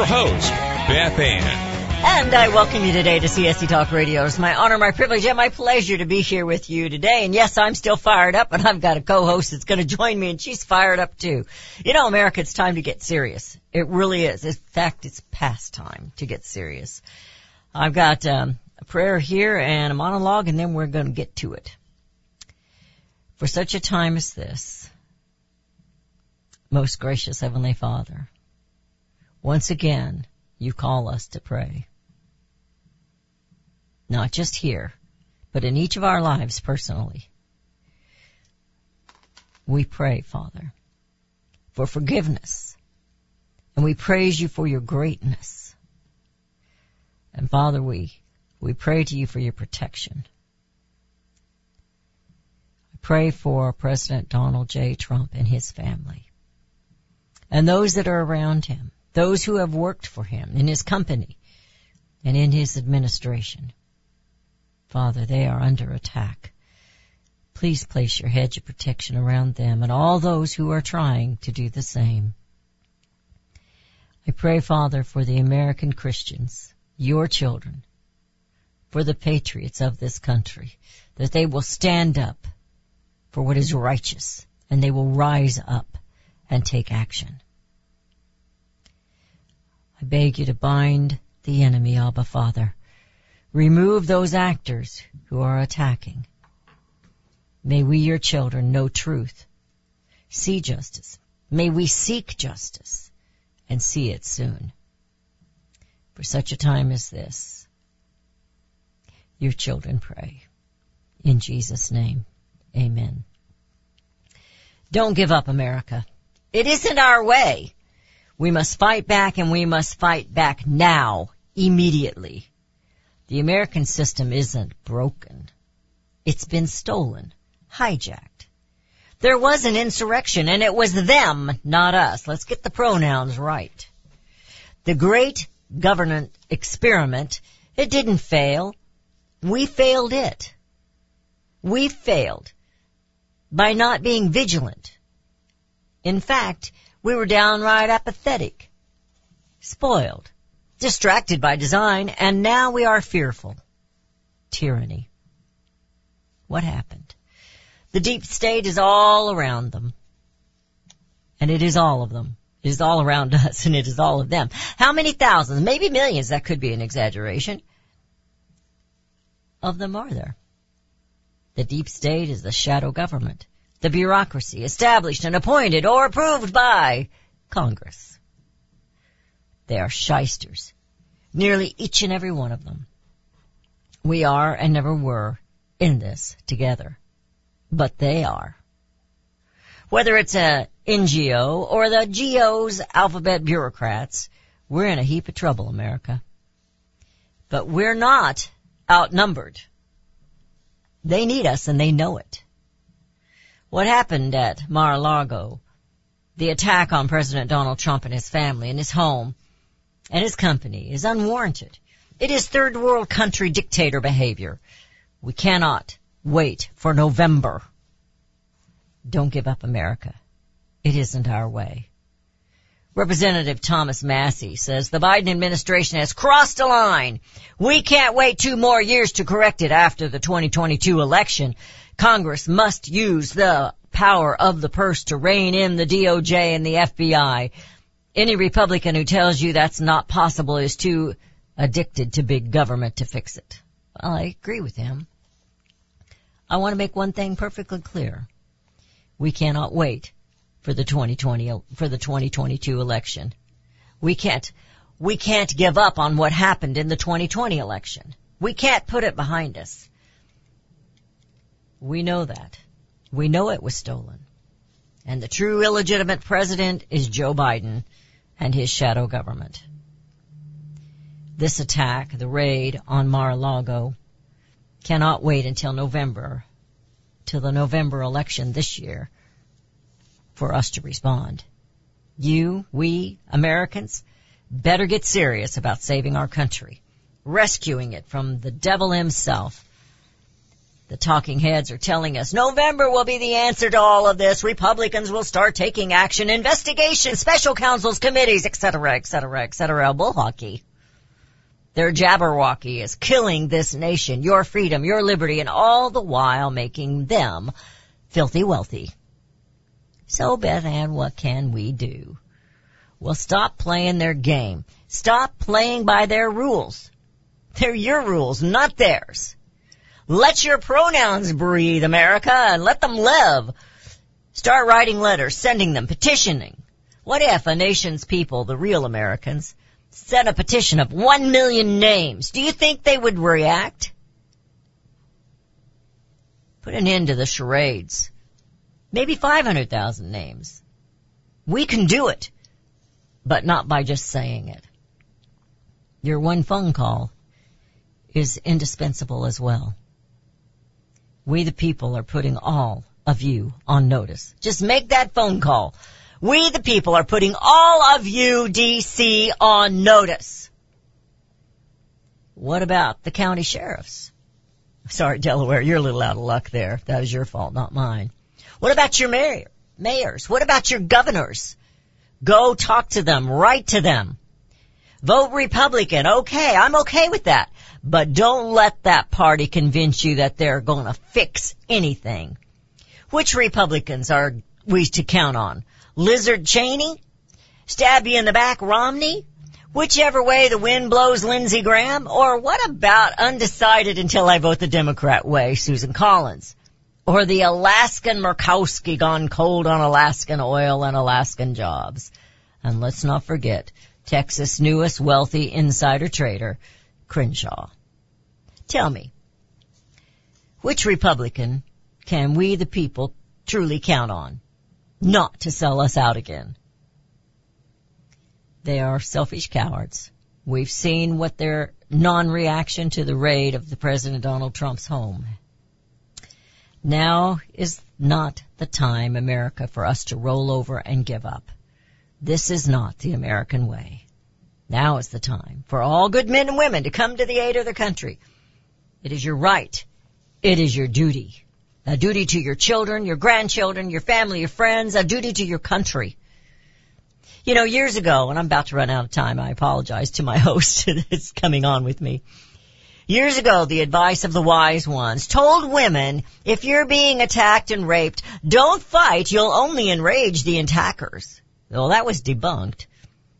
your host, Beth Ann. And I welcome you today to CSC Talk Radio. It's my honor, my privilege, and my pleasure to be here with you today. And yes, I'm still fired up, and I've got a co-host that's going to join me, and she's fired up too. You know, America, it's time to get serious. It really is. In fact, it's past time to get serious. I've got um, a prayer here and a monologue, and then we're going to get to it. For such a time as this, most gracious Heavenly Father, once again, you call us to pray not just here, but in each of our lives personally. We pray, Father, for forgiveness, and we praise you for your greatness. And Father, we, we pray to you for your protection. I pray for President Donald J. Trump and his family, and those that are around him, those who have worked for him in his company and in his administration. Father, they are under attack. Please place your hedge of protection around them and all those who are trying to do the same. I pray, Father, for the American Christians, your children, for the patriots of this country, that they will stand up for what is righteous and they will rise up and take action. I beg you to bind the enemy, Abba Father. Remove those actors who are attacking. May we, your children, know truth, see justice. May we seek justice and see it soon. For such a time as this, your children pray. In Jesus' name, amen. Don't give up, America. It isn't our way. We must fight back and we must fight back now, immediately. The American system isn't broken. It's been stolen, hijacked. There was an insurrection and it was them, not us. Let's get the pronouns right. The great government experiment, it didn't fail. We failed it. We failed by not being vigilant. In fact, we were downright apathetic, spoiled distracted by design, and now we are fearful. Tyranny. What happened? The deep state is all around them. And it is all of them. It is all around us and it is all of them. How many thousands, maybe millions, that could be an exaggeration, of them are there? The deep state is the shadow government, the bureaucracy established and appointed or approved by Congress. They are shysters. Nearly each and every one of them. We are and never were in this together. But they are. Whether it's a NGO or the GO's alphabet bureaucrats, we're in a heap of trouble, America. But we're not outnumbered. They need us and they know it. What happened at Mar-a-Lago, the attack on President Donald Trump and his family and his home, and his company is unwarranted. It is third world country dictator behavior. We cannot wait for November. Don't give up America. It isn't our way. Representative Thomas Massie says the Biden administration has crossed a line. We can't wait two more years to correct it after the 2022 election. Congress must use the power of the purse to rein in the DOJ and the FBI. Any Republican who tells you that's not possible is too addicted to big government to fix it. Well, I agree with him. I want to make one thing perfectly clear. We cannot wait for the 2020, for the 2022 election. We can't, we can't give up on what happened in the 2020 election. We can't put it behind us. We know that. We know it was stolen. And the true illegitimate president is Joe Biden and his shadow government. This attack, the raid on Mar-a-Lago, cannot wait until November, till the November election this year, for us to respond. You, we, Americans, better get serious about saving our country, rescuing it from the devil himself. The talking heads are telling us November will be the answer to all of this. Republicans will start taking action, investigations, special counsels, committees, etc., etc., etc. Bull hockey. Their Jabberwocky is killing this nation, your freedom, your liberty, and all the while making them filthy wealthy. So Beth Ann, what can we do? Well, stop playing their game. Stop playing by their rules. They're your rules, not theirs. Let your pronouns breathe, America, and let them live. Start writing letters, sending them, petitioning. What if a nation's people, the real Americans, sent a petition of one million names? Do you think they would react? Put an end to the charades. Maybe 500,000 names. We can do it, but not by just saying it. Your one phone call is indispensable as well. We the people are putting all of you on notice. Just make that phone call. We the people are putting all of you DC on notice. What about the county sheriffs? Sorry, Delaware, you're a little out of luck there. That was your fault, not mine. What about your mayor, mayors? What about your governors? Go talk to them, write to them. Vote Republican. Okay, I'm okay with that. But don't let that party convince you that they're going to fix anything. Which Republicans are we to count on? Lizard Cheney? Stab you in the back Romney? Whichever way the wind blows Lindsey Graham? Or what about undecided until I vote the Democrat way, Susan Collins? Or the Alaskan Murkowski gone cold on Alaskan oil and Alaskan jobs? And let's not forget, Texas' newest wealthy insider trader, Crenshaw. Tell me, which Republican can we the people truly count on not to sell us out again? They are selfish cowards. We've seen what their non-reaction to the raid of the President Donald Trump's home. Now is not the time, America, for us to roll over and give up. This is not the American way. Now is the time for all good men and women to come to the aid of their country. It is your right. It is your duty. A duty to your children, your grandchildren, your family, your friends, a duty to your country. You know, years ago, and I'm about to run out of time, I apologize to my host that's coming on with me. Years ago, the advice of the wise ones told women, if you're being attacked and raped, don't fight, you'll only enrage the attackers. Well, that was debunked.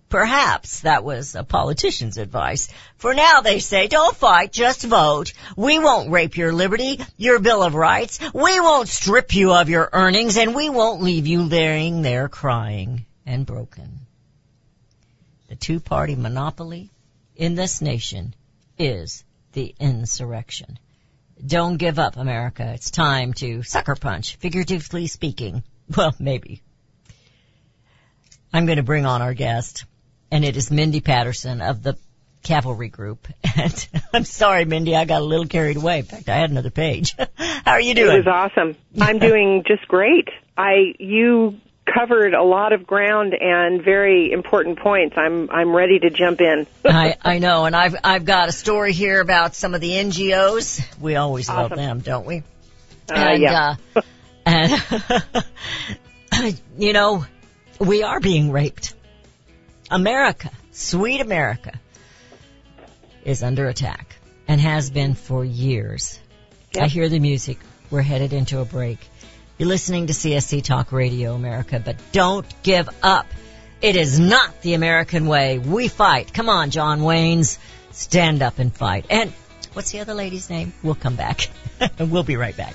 Perhaps that was a politician's advice. For now they say, don't fight, just vote. We won't rape your liberty, your Bill of Rights. We won't strip you of your earnings and we won't leave you laying there crying and broken. The two-party monopoly in this nation is the insurrection. Don't give up, America. It's time to sucker punch, figuratively speaking. Well, maybe. I'm going to bring on our guest, and it is Mindy Patterson of the Cavalry Group. And I'm sorry, Mindy, I got a little carried away. In fact, I had another page. How are you doing? It was awesome. I'm doing just great. I you covered a lot of ground and very important points. I'm I'm ready to jump in. I, I know, and I've I've got a story here about some of the NGOs. We always love them, don't we? Uh, and yeah. uh, and you know, we are being raped. America, sweet America, is under attack and has been for years. Yep. I hear the music. We're headed into a break. You're listening to CSC Talk Radio America, but don't give up. It is not the American way. We fight. Come on, John Waynes. Stand up and fight. And what's the other lady's name? We'll come back. we'll be right back.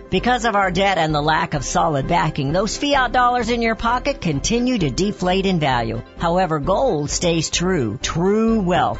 Because of our debt and the lack of solid backing, those fiat dollars in your pocket continue to deflate in value. However, gold stays true. True wealth.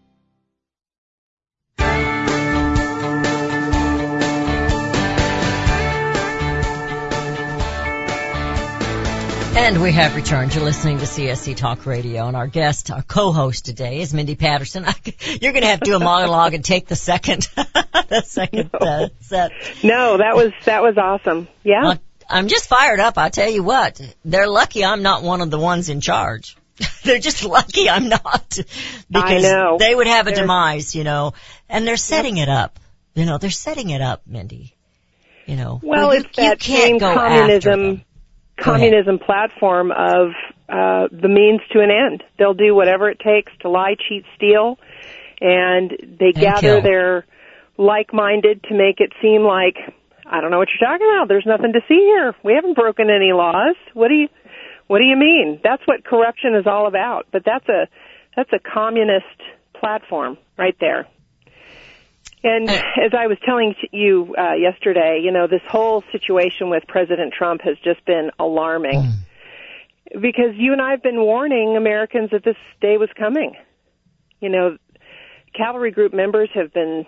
And we have returned. You're listening to CSC Talk Radio, and our guest, our co-host today is Mindy Patterson. You're going to have to do a monologue and take the second, the second uh, set. No, that was that was awesome. Yeah. Well, I'm just fired up. I'll tell you what. They're lucky I'm not one of the ones in charge. they're just lucky I'm not because they would have a They're- demise, you know. And they're setting it up. You know, they're setting it up, Mindy. You know. Well, where you- it's you that can't same go after communism them. Communism platform of uh, the means to an end. They'll do whatever it takes to lie, cheat, steal, and they gather kill. their like-minded to make it seem like I don't know what you're talking about. There's nothing to see here. We haven't broken any laws. What do you What do you mean? That's what corruption is all about. But that's a that's a communist platform right there. And Uh, as I was telling you uh, yesterday, you know, this whole situation with President Trump has just been alarming. Because you and I have been warning Americans that this day was coming. You know, cavalry group members have been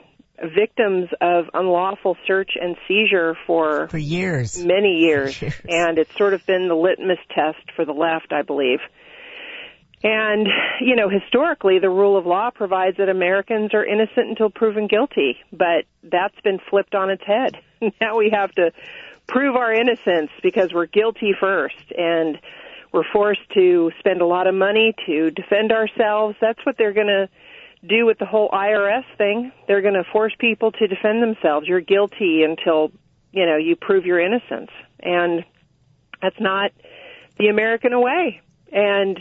victims of unlawful search and seizure for For years. many years, Years. and it's sort of been the litmus test for the left, I believe. And, you know, historically, the rule of law provides that Americans are innocent until proven guilty, but that's been flipped on its head. now we have to prove our innocence because we're guilty first, and we're forced to spend a lot of money to defend ourselves. That's what they're going to do with the whole IRS thing. They're going to force people to defend themselves. You're guilty until, you know, you prove your innocence. And that's not the American way. And,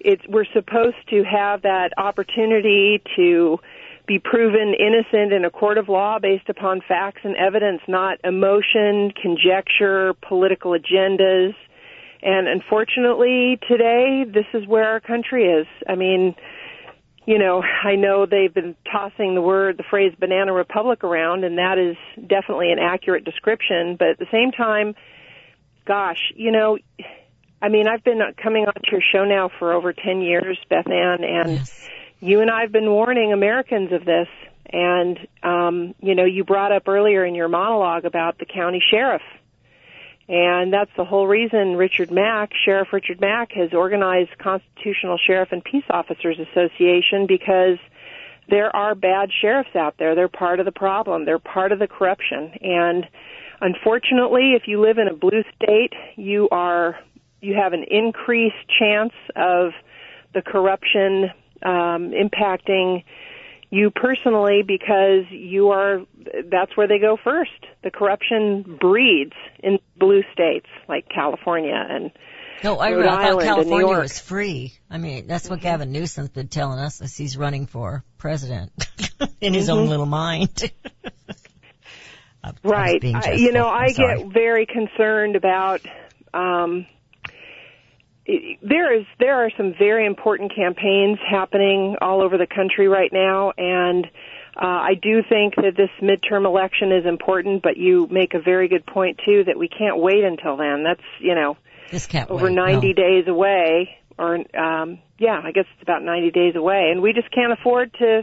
it's we're supposed to have that opportunity to be proven innocent in a court of law based upon facts and evidence, not emotion, conjecture, political agendas. And unfortunately, today, this is where our country is. I mean, you know, I know they've been tossing the word, the phrase banana republic around, and that is definitely an accurate description. But at the same time, gosh, you know, I mean, I've been coming onto your show now for over 10 years, Beth Ann, and Yes. you and I have been warning Americans of this. And, um, you know, you brought up earlier in your monologue about the county sheriff. And that's the whole reason Richard Mack, Sheriff Richard Mack, has organized Constitutional Sheriff and Peace Officers Association because there are bad sheriffs out there. They're part of the problem. They're part of the corruption. And unfortunately, if you live in a blue state, you are you have an increased chance of the corruption um, impacting you personally because you are that's where they go first. The corruption breeds in blue states like California and No, I, Rhode I thought Island and New California was free. I mean, that's what Gavin Newsom's been telling us as he's running for president in his Mm-hmm. own little mind. Right. I, you know, I'm I sorry. get very concerned about um there is there are some very important campaigns happening all over the country right now and uh, I do think that this midterm election is important, but you make a very good point too that we can't wait until then. That's you know this can't over wait, 90 no. days away or um yeah i guess it's about 90 days away and we just can't afford to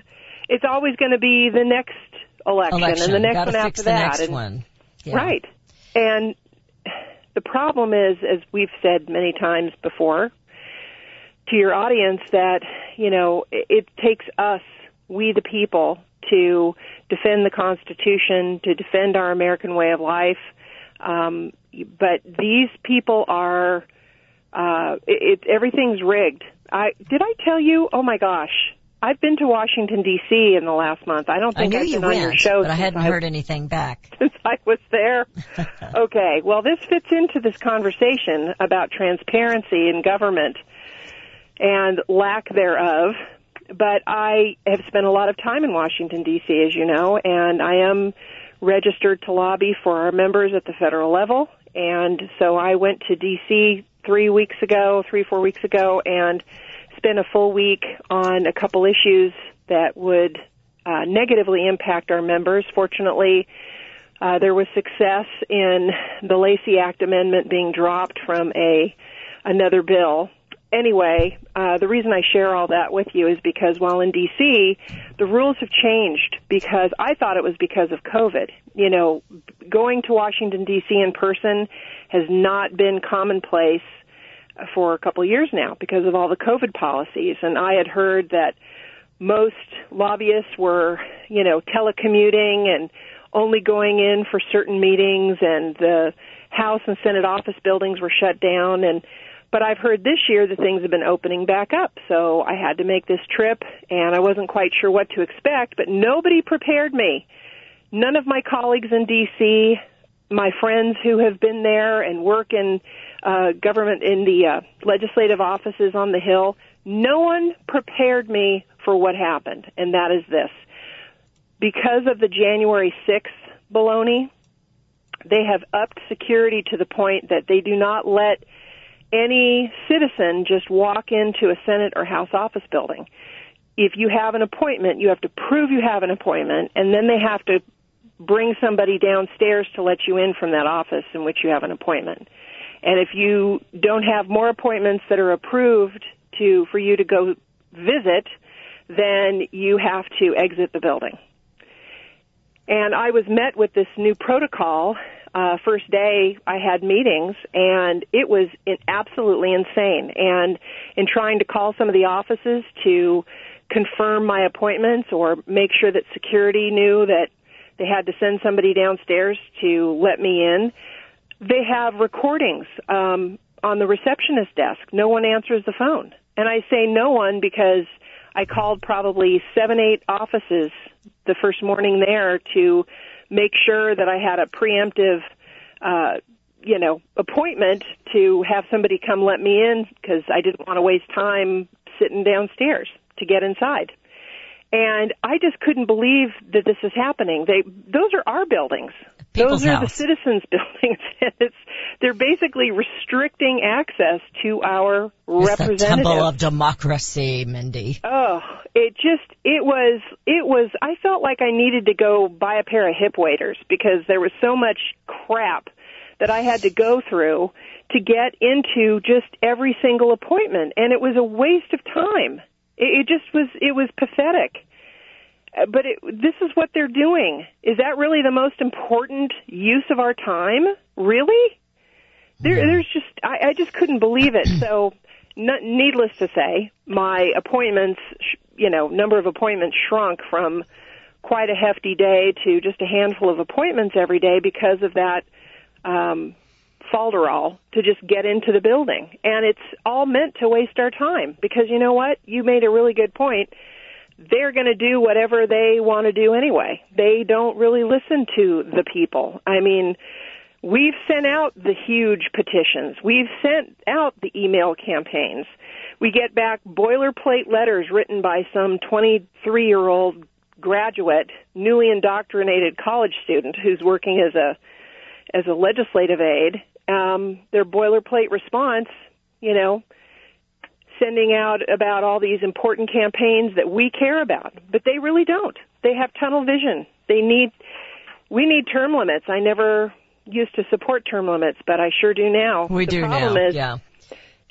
it's always going to be the next election, Election. and the next Gotta one after the that next and, one. Yeah. right and the problem is as we've said many times before to your audience that you know it, takes us we the people to defend the constitution to defend our american way of life um, but these people are uh, it, it, everything's rigged. I did I tell you? Oh my gosh, I've been to Washington D.C. in the last month. I don't I think knew have you been on your went, show but I hadn't heard anything back. since I was there. okay, well, this fits into this conversation about transparency in government and lack thereof. But I have spent a lot of time in Washington, D.C., as you know, and I am registered to lobby for our members at the federal level. And so I went to D.C. three weeks ago, three, four weeks ago, and spent a full week on a couple issues that would uh, negatively impact our members. Fortunately, uh, there was success in the Lacey Act amendment being dropped from a another bill. Anyway, uh, the reason I share all that with you is because while in D.C., the rules have changed because I thought it was because of COVID. You know, going to Washington D.C. in person has not been commonplace for a couple of years now because of all the COVID policies. And I had heard that most lobbyists were, you know, telecommuting and only going in for certain meetings and the House and Senate office buildings were shut down and but I've heard this year that things have been opening back up. So I had to make this trip and I wasn't quite sure what to expect, but nobody prepared me. None of my colleagues in DC, my friends who have been there and work in uh, government in the uh, legislative offices on the Hill, no one prepared me for what happened, and that is this. Because of the January 6th baloney, they have upped security to the point that they do not let any citizen just walk into a Senate or House office building. If you have an appointment, you have to prove you have an appointment, and then they have to bring somebody downstairs to let you in from that office in which you have an appointment. And if you don't have more appointments that are approved to for you to go visit, then you have to exit the building. And I was met with this new protocol. Uh, first day I had meetings, and it was absolutely insane. And in trying to call some of the offices to confirm my appointments or make sure that security knew that they had to send somebody downstairs to let me in, they have recordings um, on the receptionist desk. No one answers the phone. And I say no one because I called probably seven, eight offices the first morning there to make sure that I had a preemptive, uh, you know, appointment to have somebody come let me in because I didn't want to waste time sitting downstairs to get inside. And I just couldn't believe that this is happening. They, those are our buildings. People's those are house. the citizens' buildings. It's, they're basically restricting access to our It's the temple of democracy, Mindy. Oh, it just it was it was I felt like I needed to go buy a pair of hip waders because there was so much crap that I had to go through to get into just every single appointment and it was a waste of time. It, it just was it was pathetic. But it, this is what they're doing. Is that really the most important use of our time? Really? There, there's just I, I just couldn't believe it. So, n- needless to say, my appointments, sh- you know, number of appointments shrunk from quite a hefty day to just a handful of appointments every day because of that um, falderall to just get into the building. And it's all meant to waste our time because you know what? You made a really good point. They're going to do whatever they want to do anyway. They don't really listen to the people. I mean, We've sent out the huge petitions. We've sent out the email campaigns. We get back boilerplate letters written by some 23 year old graduate, newly indoctrinated college student who's working as a as a legislative aide. Um, their boilerplate response, you know, sending out about all these important campaigns that we care about, but they really don't. They have tunnel vision. They need we need term limits. I never used to support term limits, but I sure do now. We the do problem now. Is yeah.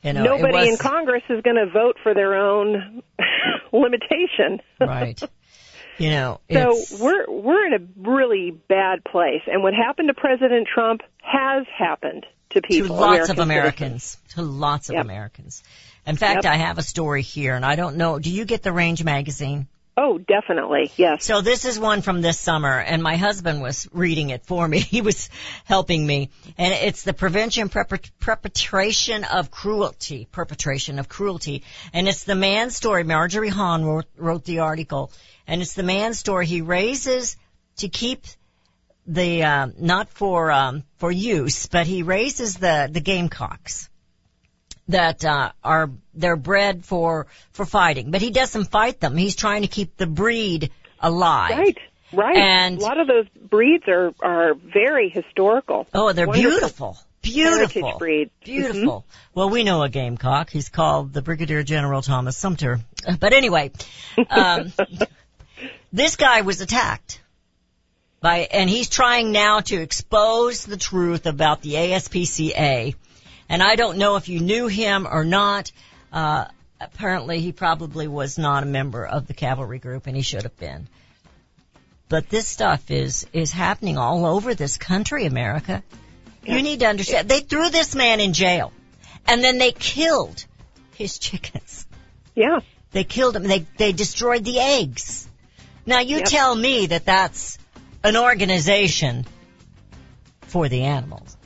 You know, nobody in Congress is going to vote for their own limitation. right. You know, So it's, we're we're in a really bad place, and what happened to President Trump has happened to to people. lots of Americans, citizens. to lots of Yep. Americans. In fact, Yep. I have a story here, and I don't know. Do you get the Range magazine? Oh, definitely, yes. So this is one from this summer, and my husband was reading it for me. He was helping me, and it's the prevention perpet- perpetration of cruelty, perpetration of cruelty, and it's the man's story. Marjorie Haun wrote, wrote the article, and it's the man's story. He raises to keep the uh, not for um, for use, but he raises the the gamecocks that uh, are they're bred for for fighting, but he doesn't fight them. He's trying to keep the breed alive. Right, right. And- a lot of those breeds are are very historical. Oh, they're Wonderful beautiful. Beautiful. breeds. Beautiful. Well, we know a gamecock. He's called the Brigadier General Thomas Sumter. But anyway, um, this guy was attacked by, and he's trying now to expose the truth about the ASPCA. And I don't know if you knew him or not. Uh, apparently he probably was not a member of the cavalry group and he should have been. But this stuff is, is happening all over this country, America. You need to understand. They threw this man in jail and then they killed his chickens. Yeah. They killed him. They, they destroyed the eggs. Now you Yep. tell me that that's an organization for the animals.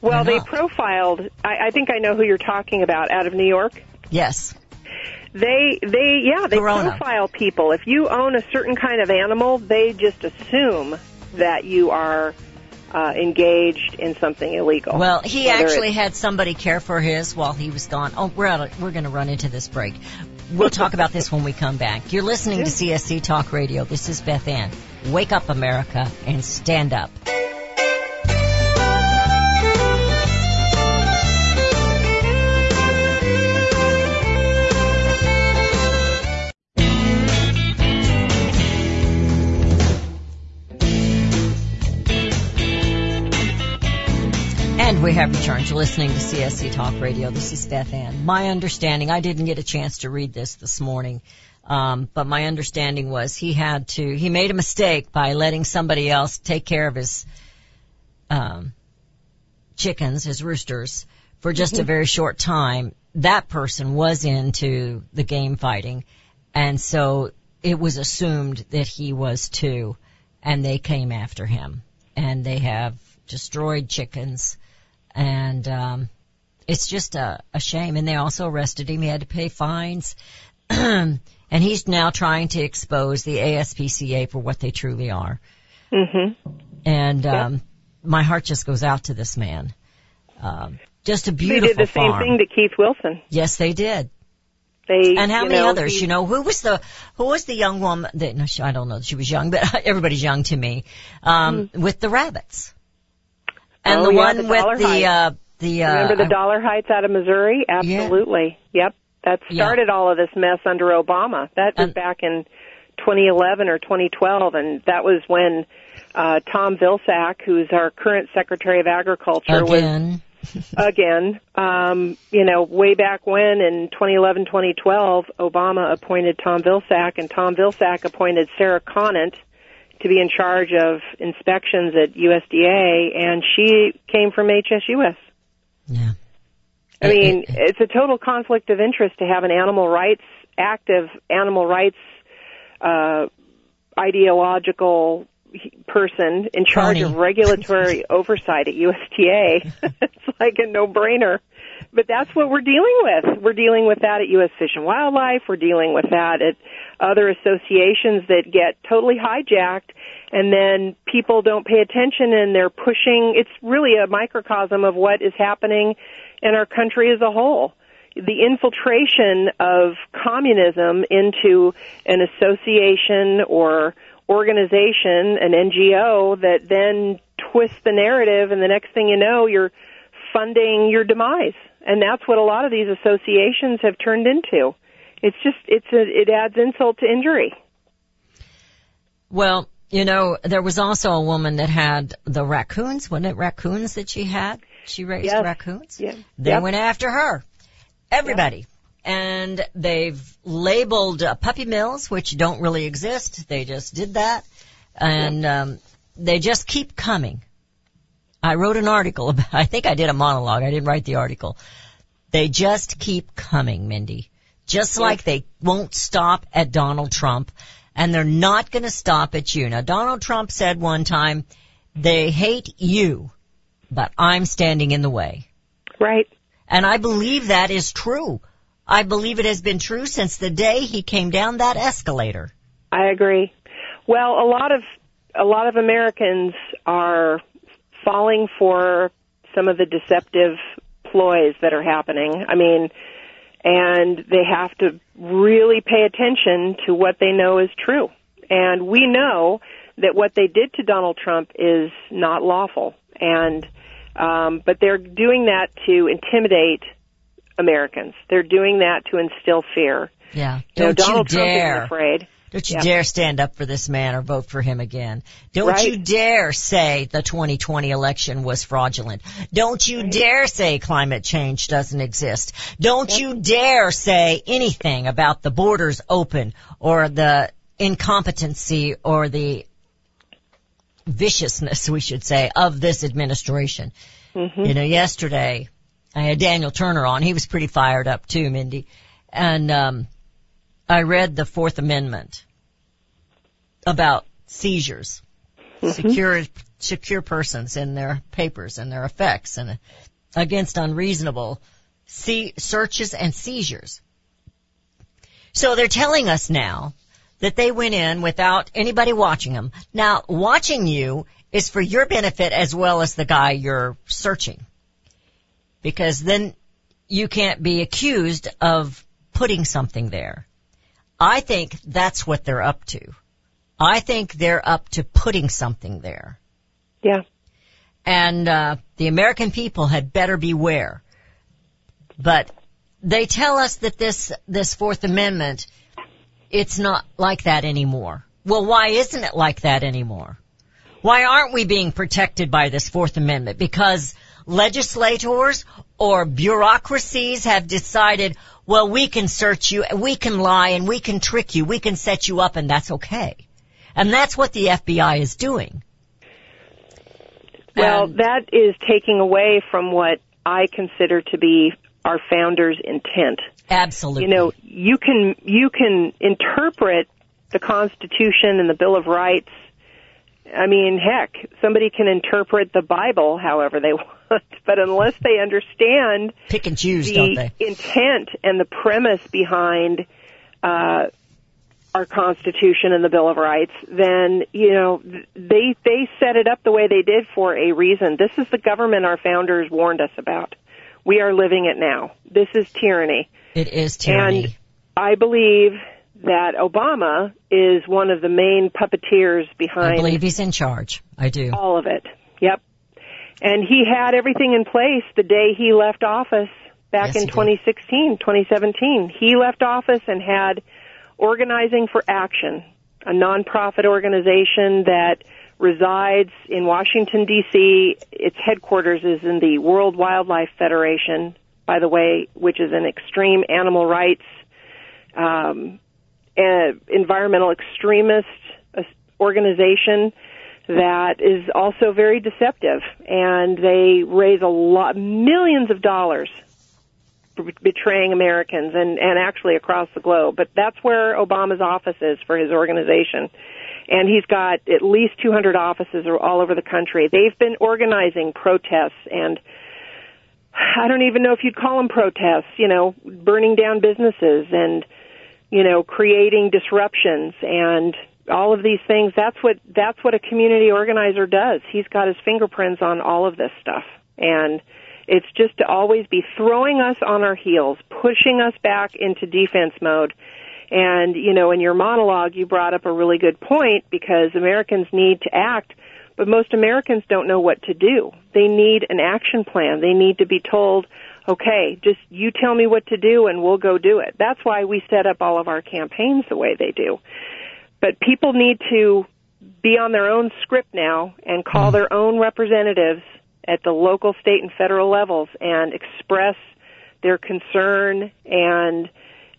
Well, they profiled. I, I think I know who you're talking about out of New York. Yes. They, they, yeah, they Corona. profile people. If you own a certain kind of animal, they just assume that you are uh, engaged in something illegal. Well, he Whether actually had somebody care for his while he was gone. Oh, we're out of, we're going to run into this break. We'll talk about this when we come back. You're listening to CSC Talk Radio. This is Beth Ann. Wake up, America, and stand up. And we have returned to listening to CSC Talk Radio. This is Beth Ann. My understanding, I didn't get a chance to read this this morning, um, but my understanding was he had to, he made a mistake by letting somebody else take care of his um, chickens, his roosters, for just a very short time. That person was into the game fighting, and so it was assumed that he was too, and they came after him, and they have destroyed chickens, and um, it's just a, a shame. And they also arrested him. He had to pay fines. and he's now trying to expose the ASPCA for what they truly are. Mm-hmm. And um, my heart just goes out to this man. Um, just a beautiful. They did the same thing to Keith Wilson. Yes, they did. They And how many know, others? he- You know, who was the who was the young woman? That, no, she- I don't know. that She was young, but everybody's young to me. Um, with the rabbits, and. Oh, the yeah, one the with the uh, the uh, Remember the Dollar Heights out of Missouri? Absolutely. Yep. That Yeah. started all of this mess under Obama. That was And- back in 2011 or 2012, and that was when uh, Tom Vilsack, who's our current Secretary of Agriculture, was again. again, um, you know, way back when in 2011, 2012, Obama appointed Tom Vilsack, and Tom Vilsack appointed Sarah Conant to be in charge of inspections at USDA, and she came from HSUS. Yeah. I mean, it's a total conflict of interest to have an animal rights, active animal rights, uh, ideological person in charge Pony. of regulatory oversight at USDA. it's like a no-brainer. But that's what we're dealing with. We're dealing with that at U.S. Fish and Wildlife. We're dealing with that at other associations that get totally hijacked and then people don't pay attention and they're pushing. It's really a microcosm of what is happening in our country as a whole. The infiltration of communism into an association or organization, an NGO that then twists the narrative and the next thing you know you're funding your demise. And that's what a lot of these associations have turned into. It's just it's a, it adds insult to injury. Well, you know, there was also a woman that had the raccoons. Wasn't it raccoons that she had? She raised Yes. raccoons. Yeah. They Yep. went after her. Everybody. And they've labeled uh, puppy mills, which don't really exist. They just did that. And um, they just keep coming. I wrote an article about, I think I did a monologue. I didn't write the article. They just keep coming, Mindy. Just like they won't stop at Donald Trump and they're not going to stop at you. Now, Donald Trump said one time, they hate you, but I'm standing in the way. Right. And I believe that is true. I believe it has been true since the day he came down that escalator. I agree. Well, a lot of a lot of Americans are falling for some of the deceptive ploys that are happening. I mean, and they have to really pay attention to what they know is true. And we know that what they did to Donald Trump is not lawful. And um, but they're doing that to intimidate Americans. They're doing that to instill fear. Yeah. You Don't you Donald Trump dare. isn't afraid. Don't you Yeah. dare stand up for this man or vote for him again. Don't Right. you dare say the 2020 election was fraudulent. Don't you dare say climate change doesn't exist. Don't you dare say anything about the borders open or the incompetency or the viciousness, we should say, of this administration. You know, yesterday I had Daniel Turner on. He was pretty fired up too, Mindy. And, um, I read the Fourth Amendment about seizures, mm-hmm. secure, secure persons and their papers and their effects and against unreasonable see, searches and seizures. So they're telling us now that they went in without anybody watching them. Now, watching you is for your benefit as well as the guy you're searching. Because then you can't be accused of putting something there. I think that's what they're up to. I think they're up to putting something there. Yeah. And uh, the American people had better beware. But they tell us that this this Fourth Amendment, it's not like that anymore. Well, why isn't it like that anymore? Why aren't we being protected by this Fourth Amendment? Because legislators or bureaucracies have decided, well, we can search you, we can lie, and we can trick you, we can set you up, and that's okay. And that's what the FBI is doing. Well, that is taking away from what I consider to be our founders' intent. Absolutely. You know, you can you can interpret the Constitution and the Bill of Rights. I mean, heck, somebody can interpret the Bible however they want, but unless they understand pick and choose, don't the they? intent and the premise behind uh, our our Constitution and the Bill of Rights, then you know they they set it up the way they did for a reason. This is the government our founders warned us about. We are living it now. This is tyranny. It is tyranny. And I believe that Obama is one of the main puppeteers behind. I believe he's in charge. I do. all of it. Yep. And he had everything in place the day he left office back Yes, in he did. 2016, 2017. He left office and had Organizing for Action, a nonprofit organization that resides in Washington D.C. Its headquarters is in the World Wildlife Federation, by the way, which is an extreme animal rights, um, environmental extremist organization that is also very deceptive and they raise a lot millions of dollars betraying Americans and and actually across the globe. But that's where Obama's office is for his organization. And he's got at least 200 offices all over the country. They've been organizing protests and I don't even know if you'd call them protests you know burning down businesses and you know creating disruptions and all of these things. That's what that's what a community organizer does. He's got his fingerprints on all of this stuff. And it's just to always be throwing us on our heels pushing us back into defense mode. And you know in your monologue you brought up a really good point because americans need to act but most americans don't know what to do. They need an action plan. They need to be told okay just you tell me what to do and we'll go do it. That's why we set up all of our campaigns the way they do. But people need to be on their own script now and call mm. their own representatives at the local, state, and federal levels and express their concern and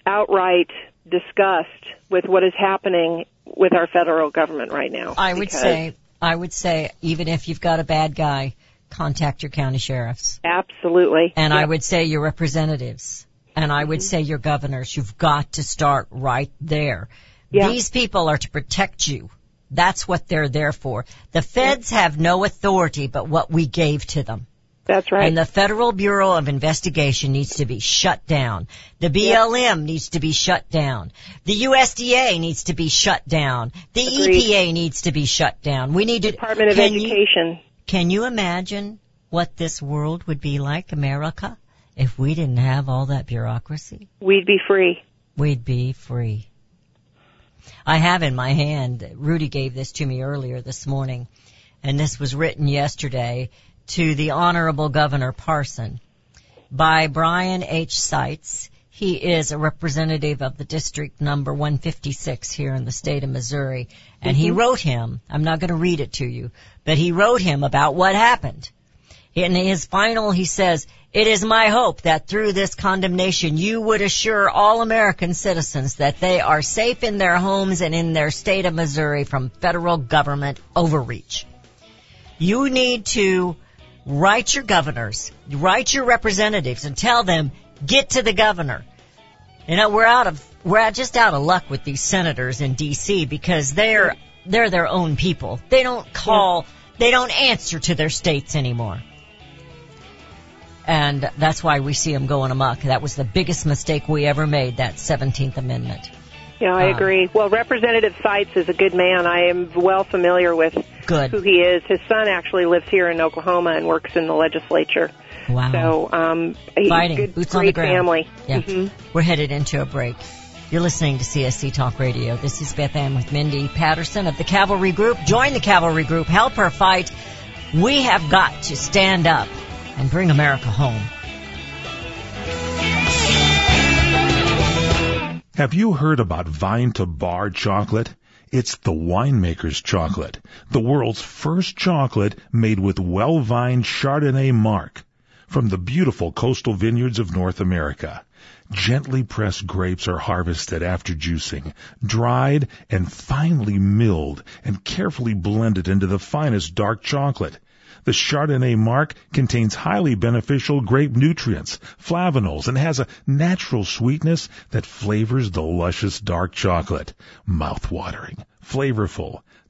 outright disgust with what is happening with our federal government right now. I would say, I would say, even if you've got a bad guy, contact your county sheriffs. absolutely. And I would say your representatives. And I would mm-hmm. say your governors. You've got to start right there. Yeah. These people are to protect you. That's what they're there for. The feds have no authority but what we gave to them. That's right. And the Federal Bureau of Investigation needs to be shut down. The BLM needs to be shut down. The USDA needs to be shut down. The Agreed. EPA needs to be shut down. We need to Department of can you- Education. Can you imagine what this world would be like, America, if we didn't have all that bureaucracy? We'd be free. We'd be free. I have in my hand, Rudy gave this to me earlier this morning, and this was written yesterday to the Honorable Governor Parson by Brian H. Seitz. He is a representative of the district number 156 here in the state of Missouri. And he mm-hmm. wrote him, I'm not going to read it to you, but he wrote him about what happened. In his final, he says, it is my hope that through this condemnation you would assure all American citizens that they are safe in their homes and in their state of Missouri from federal government overreach. You need to write your governors, write your representatives and tell them, get to the governor. You know, we're out of, we're just out of luck with these senators in DC because they're, they're their own people. They don't call, they don't answer to their states anymore. And that's why we see them going amok. That was the biggest mistake we ever made, that 17th Amendment. Yeah, I Um, agree. Well, Representative Seitz is a good man. I am well familiar with Good. who he is. His son actually lives here in Oklahoma and works in the legislature. Wow. So, um, Fighting. good, Boots great on the ground. family. Yeah. Mhm. We're headed into a break. You're listening to CSC Talk Radio. This is Beth Ann with Mindy Patterson of the Cavalry Group. Join the Cavalry Group. Help her fight. We have got to stand up and bring America home. Have you heard about vine to bar chocolate? It's the winemaker's chocolate, the world's first chocolate made with well-vined Chardonnay marc from the beautiful coastal vineyards of North America. Gently pressed grapes are harvested after juicing, dried and finely milled and carefully blended into the finest dark chocolate. The Chardonnay marc contains highly beneficial grape nutrients, flavanols, and has a natural sweetness that flavors the luscious dark chocolate. Mouth-watering, flavorful,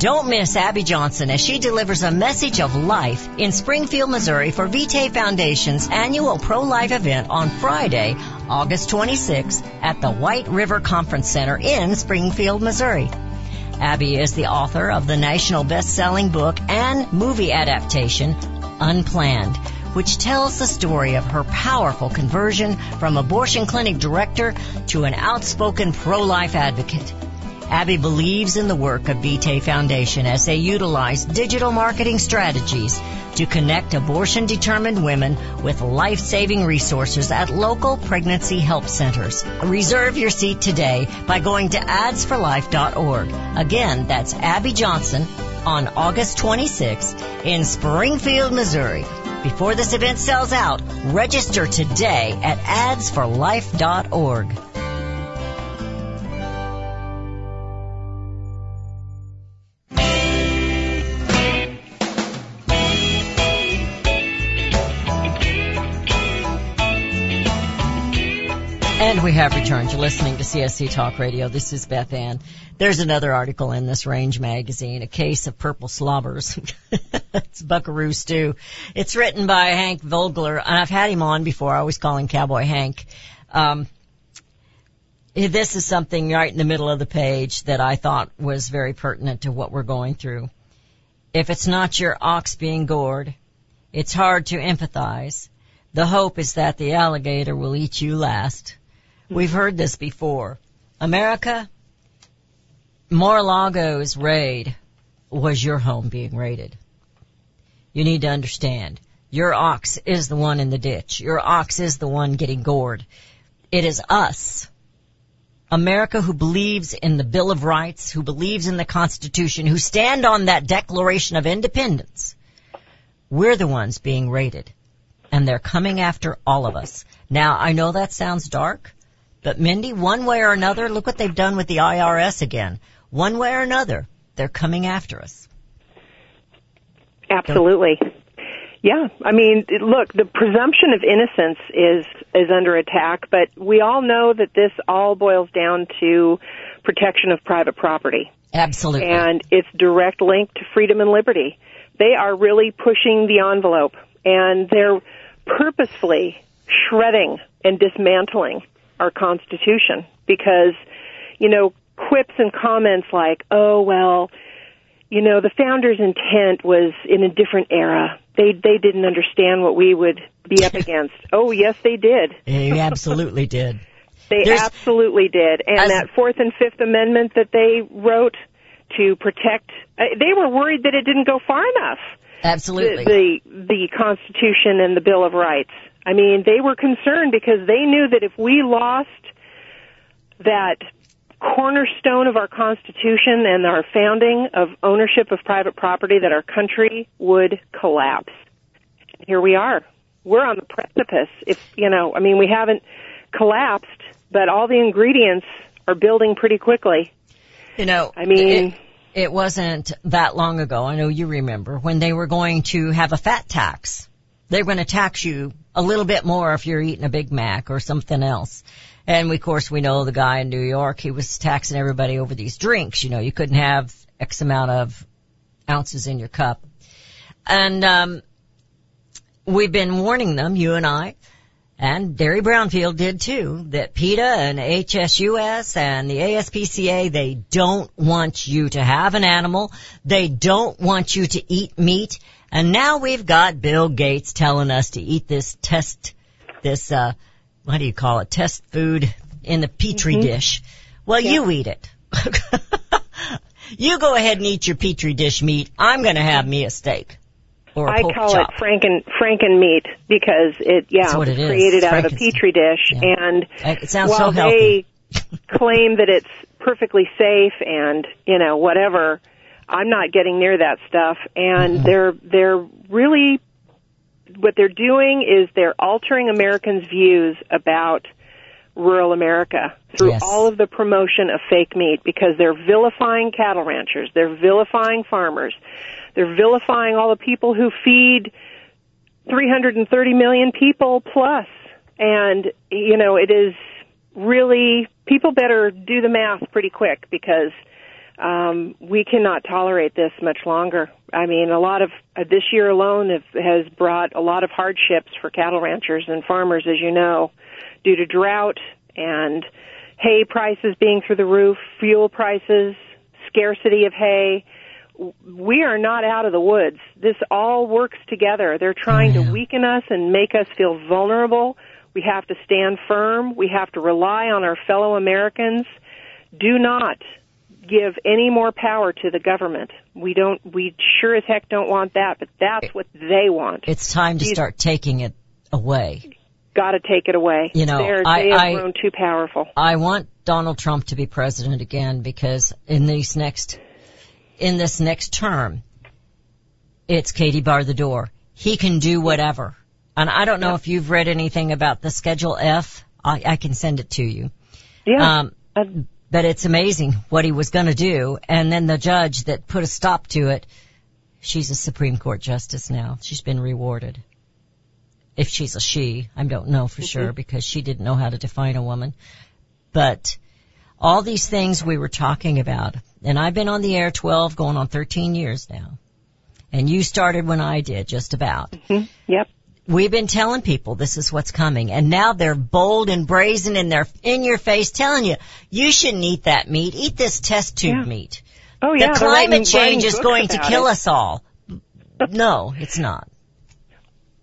Don't miss Abby Johnson as she delivers a message of life in Springfield, Missouri for Vitae Foundation's annual pro-life event on Friday, August 26th at the White River Conference Center in Springfield, Missouri. Abby is the author of the national best-selling book and movie adaptation, Unplanned, which tells the story of her powerful conversion from abortion clinic director to an outspoken pro-life advocate. Abby believes in the work of Vitae Foundation as they utilize digital marketing strategies to connect abortion determined women with life saving resources at local pregnancy help centers. Reserve your seat today by going to adsforlife.org. Again, that's Abby Johnson on August 26th in Springfield, Missouri. Before this event sells out, register today at adsforlife.org. And we have returned. You're listening to CSC Talk Radio. This is Beth Ann. There's another article in this Range magazine, A Case of Purple Slobbers. it's Buckaroo Stew. It's written by Hank Vogler, and I've had him on before. I always call him Cowboy Hank. Um, this is something right in the middle of the page that I thought was very pertinent to what we're going through. If it's not your ox being gored, it's hard to empathize. The hope is that the alligator will eat you last. We've heard this before. America, Mar-a-Lago's raid was your home being raided. You need to understand. Your ox is the one in the ditch. Your ox is the one getting gored. It is us. America who believes in the Bill of Rights, who believes in the Constitution, who stand on that Declaration of Independence. We're the ones being raided. And they're coming after all of us. Now, I know that sounds dark, but Mindy, one way or another, look what they've done with the IRS again. One way or another, they're coming after us. Absolutely. Yeah, I mean, look, the presumption of innocence is is under attack, but we all know that this all boils down to protection of private property. Absolutely. And it's direct link to freedom and liberty. they are really pushing the envelope and they're purposefully shredding and dismantling our Constitution because, you know, quips and comments like, oh, well, you know, the founders' intent was in a different era. They they didn't understand what we would be up against. Oh, yes, they did. They absolutely did. They There's- absolutely did. And As- that Fourth and Fifth Amendment that they wrote to protect, uh, they were worried that it didn't go far enough. Absolutely. The, the the Constitution and the Bill of Rights. I mean, they were concerned because they knew that if we lost that cornerstone of our Constitution and our founding of ownership of private property, that our country would collapse. Here we are. We're on the precipice. If you know, I mean, we haven't collapsed, but all the ingredients are building pretty quickly. You know, I mean- it, it wasn't that long ago. I know you remember when they were going to have a fat tax. They were going to tax you a little bit more if you're eating a Big Mac or something else. And we, of course, we know the guy in New York, he was taxing everybody over these drinks. You know, you couldn't have X amount of ounces in your cup. And, um, we've been warning them, you and I, and Derry Brownfield did too, that PETA and HSUS and the ASPCA, they don't want you to have an animal. They don't want you to eat meat. And now we've got Bill Gates telling us to eat this test, this, uh, what do you call it? Test food in the petri dish. Well, you eat it. you go ahead and eat your petri dish meat. I'm gonna have me a steak. Or a I call chop. it franken franken meat because it yeah That's what was it is. created out of a petri dish Yeah. and It sounds so while healthy. they claim that it's perfectly safe and you know whatever I'm not getting near that stuff and Mm-hmm. they're they're really what they're doing is they're altering Americans views about rural America through Yes. all of the promotion of fake meat because they're vilifying cattle ranchers, they're vilifying farmers, they're vilifying all the people who feed 330 million people plus. And, you know, it is really, people better do the math pretty quick because um, we cannot tolerate this much longer. I mean, a lot of uh, this year alone have, has brought a lot of hardships for cattle ranchers and farmers, as you know, due to drought and hay prices being through the roof, fuel prices, scarcity of hay. We are not out of the woods. This all works together. They're trying to weaken us and make us feel vulnerable. We have to stand firm. We have to rely on our fellow Americans. Do not give any more power to the government. We don't, we sure as heck don't want that, but that's what they want. It's time to These- start taking it away. Got to take it away. You know, They're, I- they have I- grown too powerful. I want Donald Trump to be president again because in these next, in this next term, it's Katie bar the door. He can do whatever. And I don't know if you've read anything about the Schedule F. I, I can send it to you. Yeah. Um, but it's amazing what he was going to do. And then the judge that put a stop to it, she's a Supreme Court justice now. She's been rewarded. If she's a she, I don't know for mm-hmm. sure because she didn't know how to define a woman. But all these things we were talking about, and I've been on the air 12 going on 13 years now. And you started when I did, just about. Mm-hmm. yep. We've been telling people this is what's coming, and now they're bold and brazen and they're in your face telling you, you shouldn't eat that meat. Eat this test tube Yeah. meat. Oh The yeah. writing- climate change writing is going to kill it. us all. No, it's not.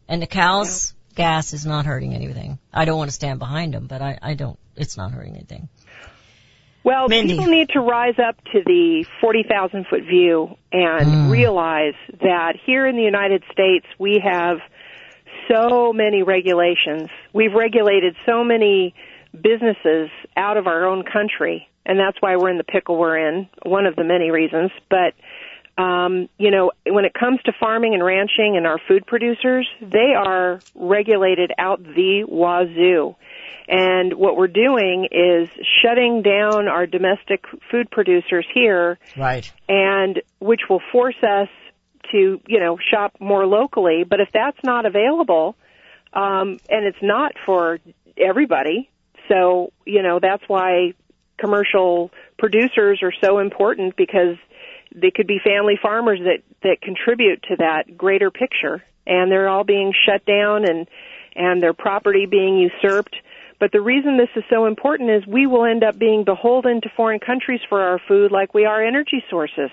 And the cow's gas is not hurting anything. I don't want to stand behind them, but I, I don't, it's not hurting anything. Well, Mindy. people need to rise up to the 40,000 foot view and Mm. realize that here in the United States we have so many regulations. We've regulated so many businesses out of our own country, and that's why we're in the pickle we're in, one of the many reasons. But, um, you know, when it comes to farming and ranching and our food producers, they are regulated out the wazoo. And what we're doing is shutting down our domestic food producers here Right. and which will force us to, you know, shop more locally. But if that's not available, um, and it's not for everybody, so you know that's why commercial producers are so important because they could be family farmers that that contribute to that greater picture, and they're all being shut down and and their property being usurped. But the reason this is so important is we will end up being beholden to foreign countries for our food like we are energy sources.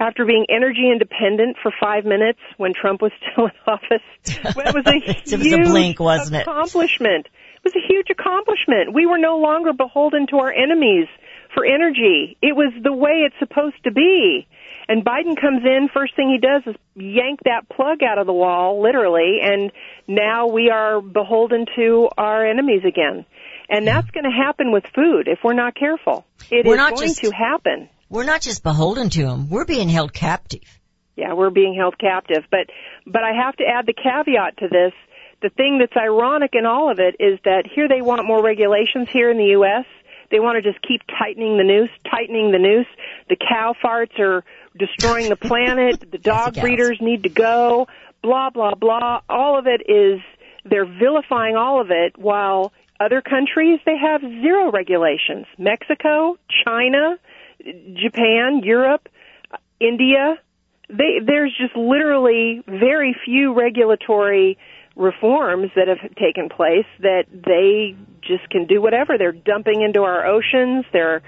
After being energy independent for five minutes when Trump was still in office, it was a It was a huge blink, wasn't it? accomplishment. It was a huge accomplishment. We were no longer beholden to our enemies for energy. It was the way it's supposed to be. And Biden comes in, first thing he does is yank that plug out of the wall, literally, and now we are beholden to our enemies again. And that's going to happen with food if we're not careful. It is We're not going just- to happen. We're not just beholden to them, we're being held captive. Yeah, we're being held captive. But but I have to add the caveat to this. The thing that's ironic in all of it is that here they want more regulations here in the US. They want to just keep tightening the noose, tightening the noose. The cow farts are destroying the planet. The dog breeders need to go. Blah blah blah. All of it is they're vilifying all of it while other countries they have zero regulations. Mexico, China, Japan, Europe, India, they, there's just literally very few regulatory reforms that have taken place that they just can do whatever. They're dumping into our oceans. They're,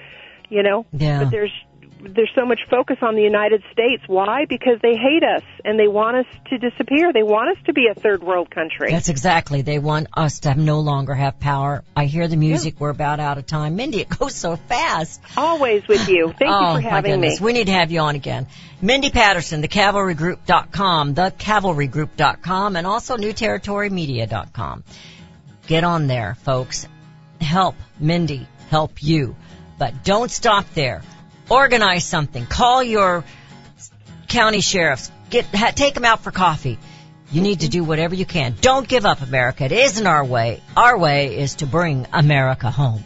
you know, Yeah. but there's there's so much focus on the United States. Why? Because they hate us and they want us to disappear. They want us to be a third world country. That's exactly. They want us to no longer have power. I hear the music. We're about out of time. Mindy, it goes so fast. Always with you. Thank oh, you for having me. We need to have you on again. Mindy Patterson, thecavalrygroup.com, thecavalrygroup.com, and also newterritorymedia.com. Get on there, folks. Help Mindy help you. But don't stop there. Organize something. Call your county sheriffs. Get, ha, take them out for coffee. You need to do whatever you can. Don't give up America. It isn't our way. Our way is to bring America home.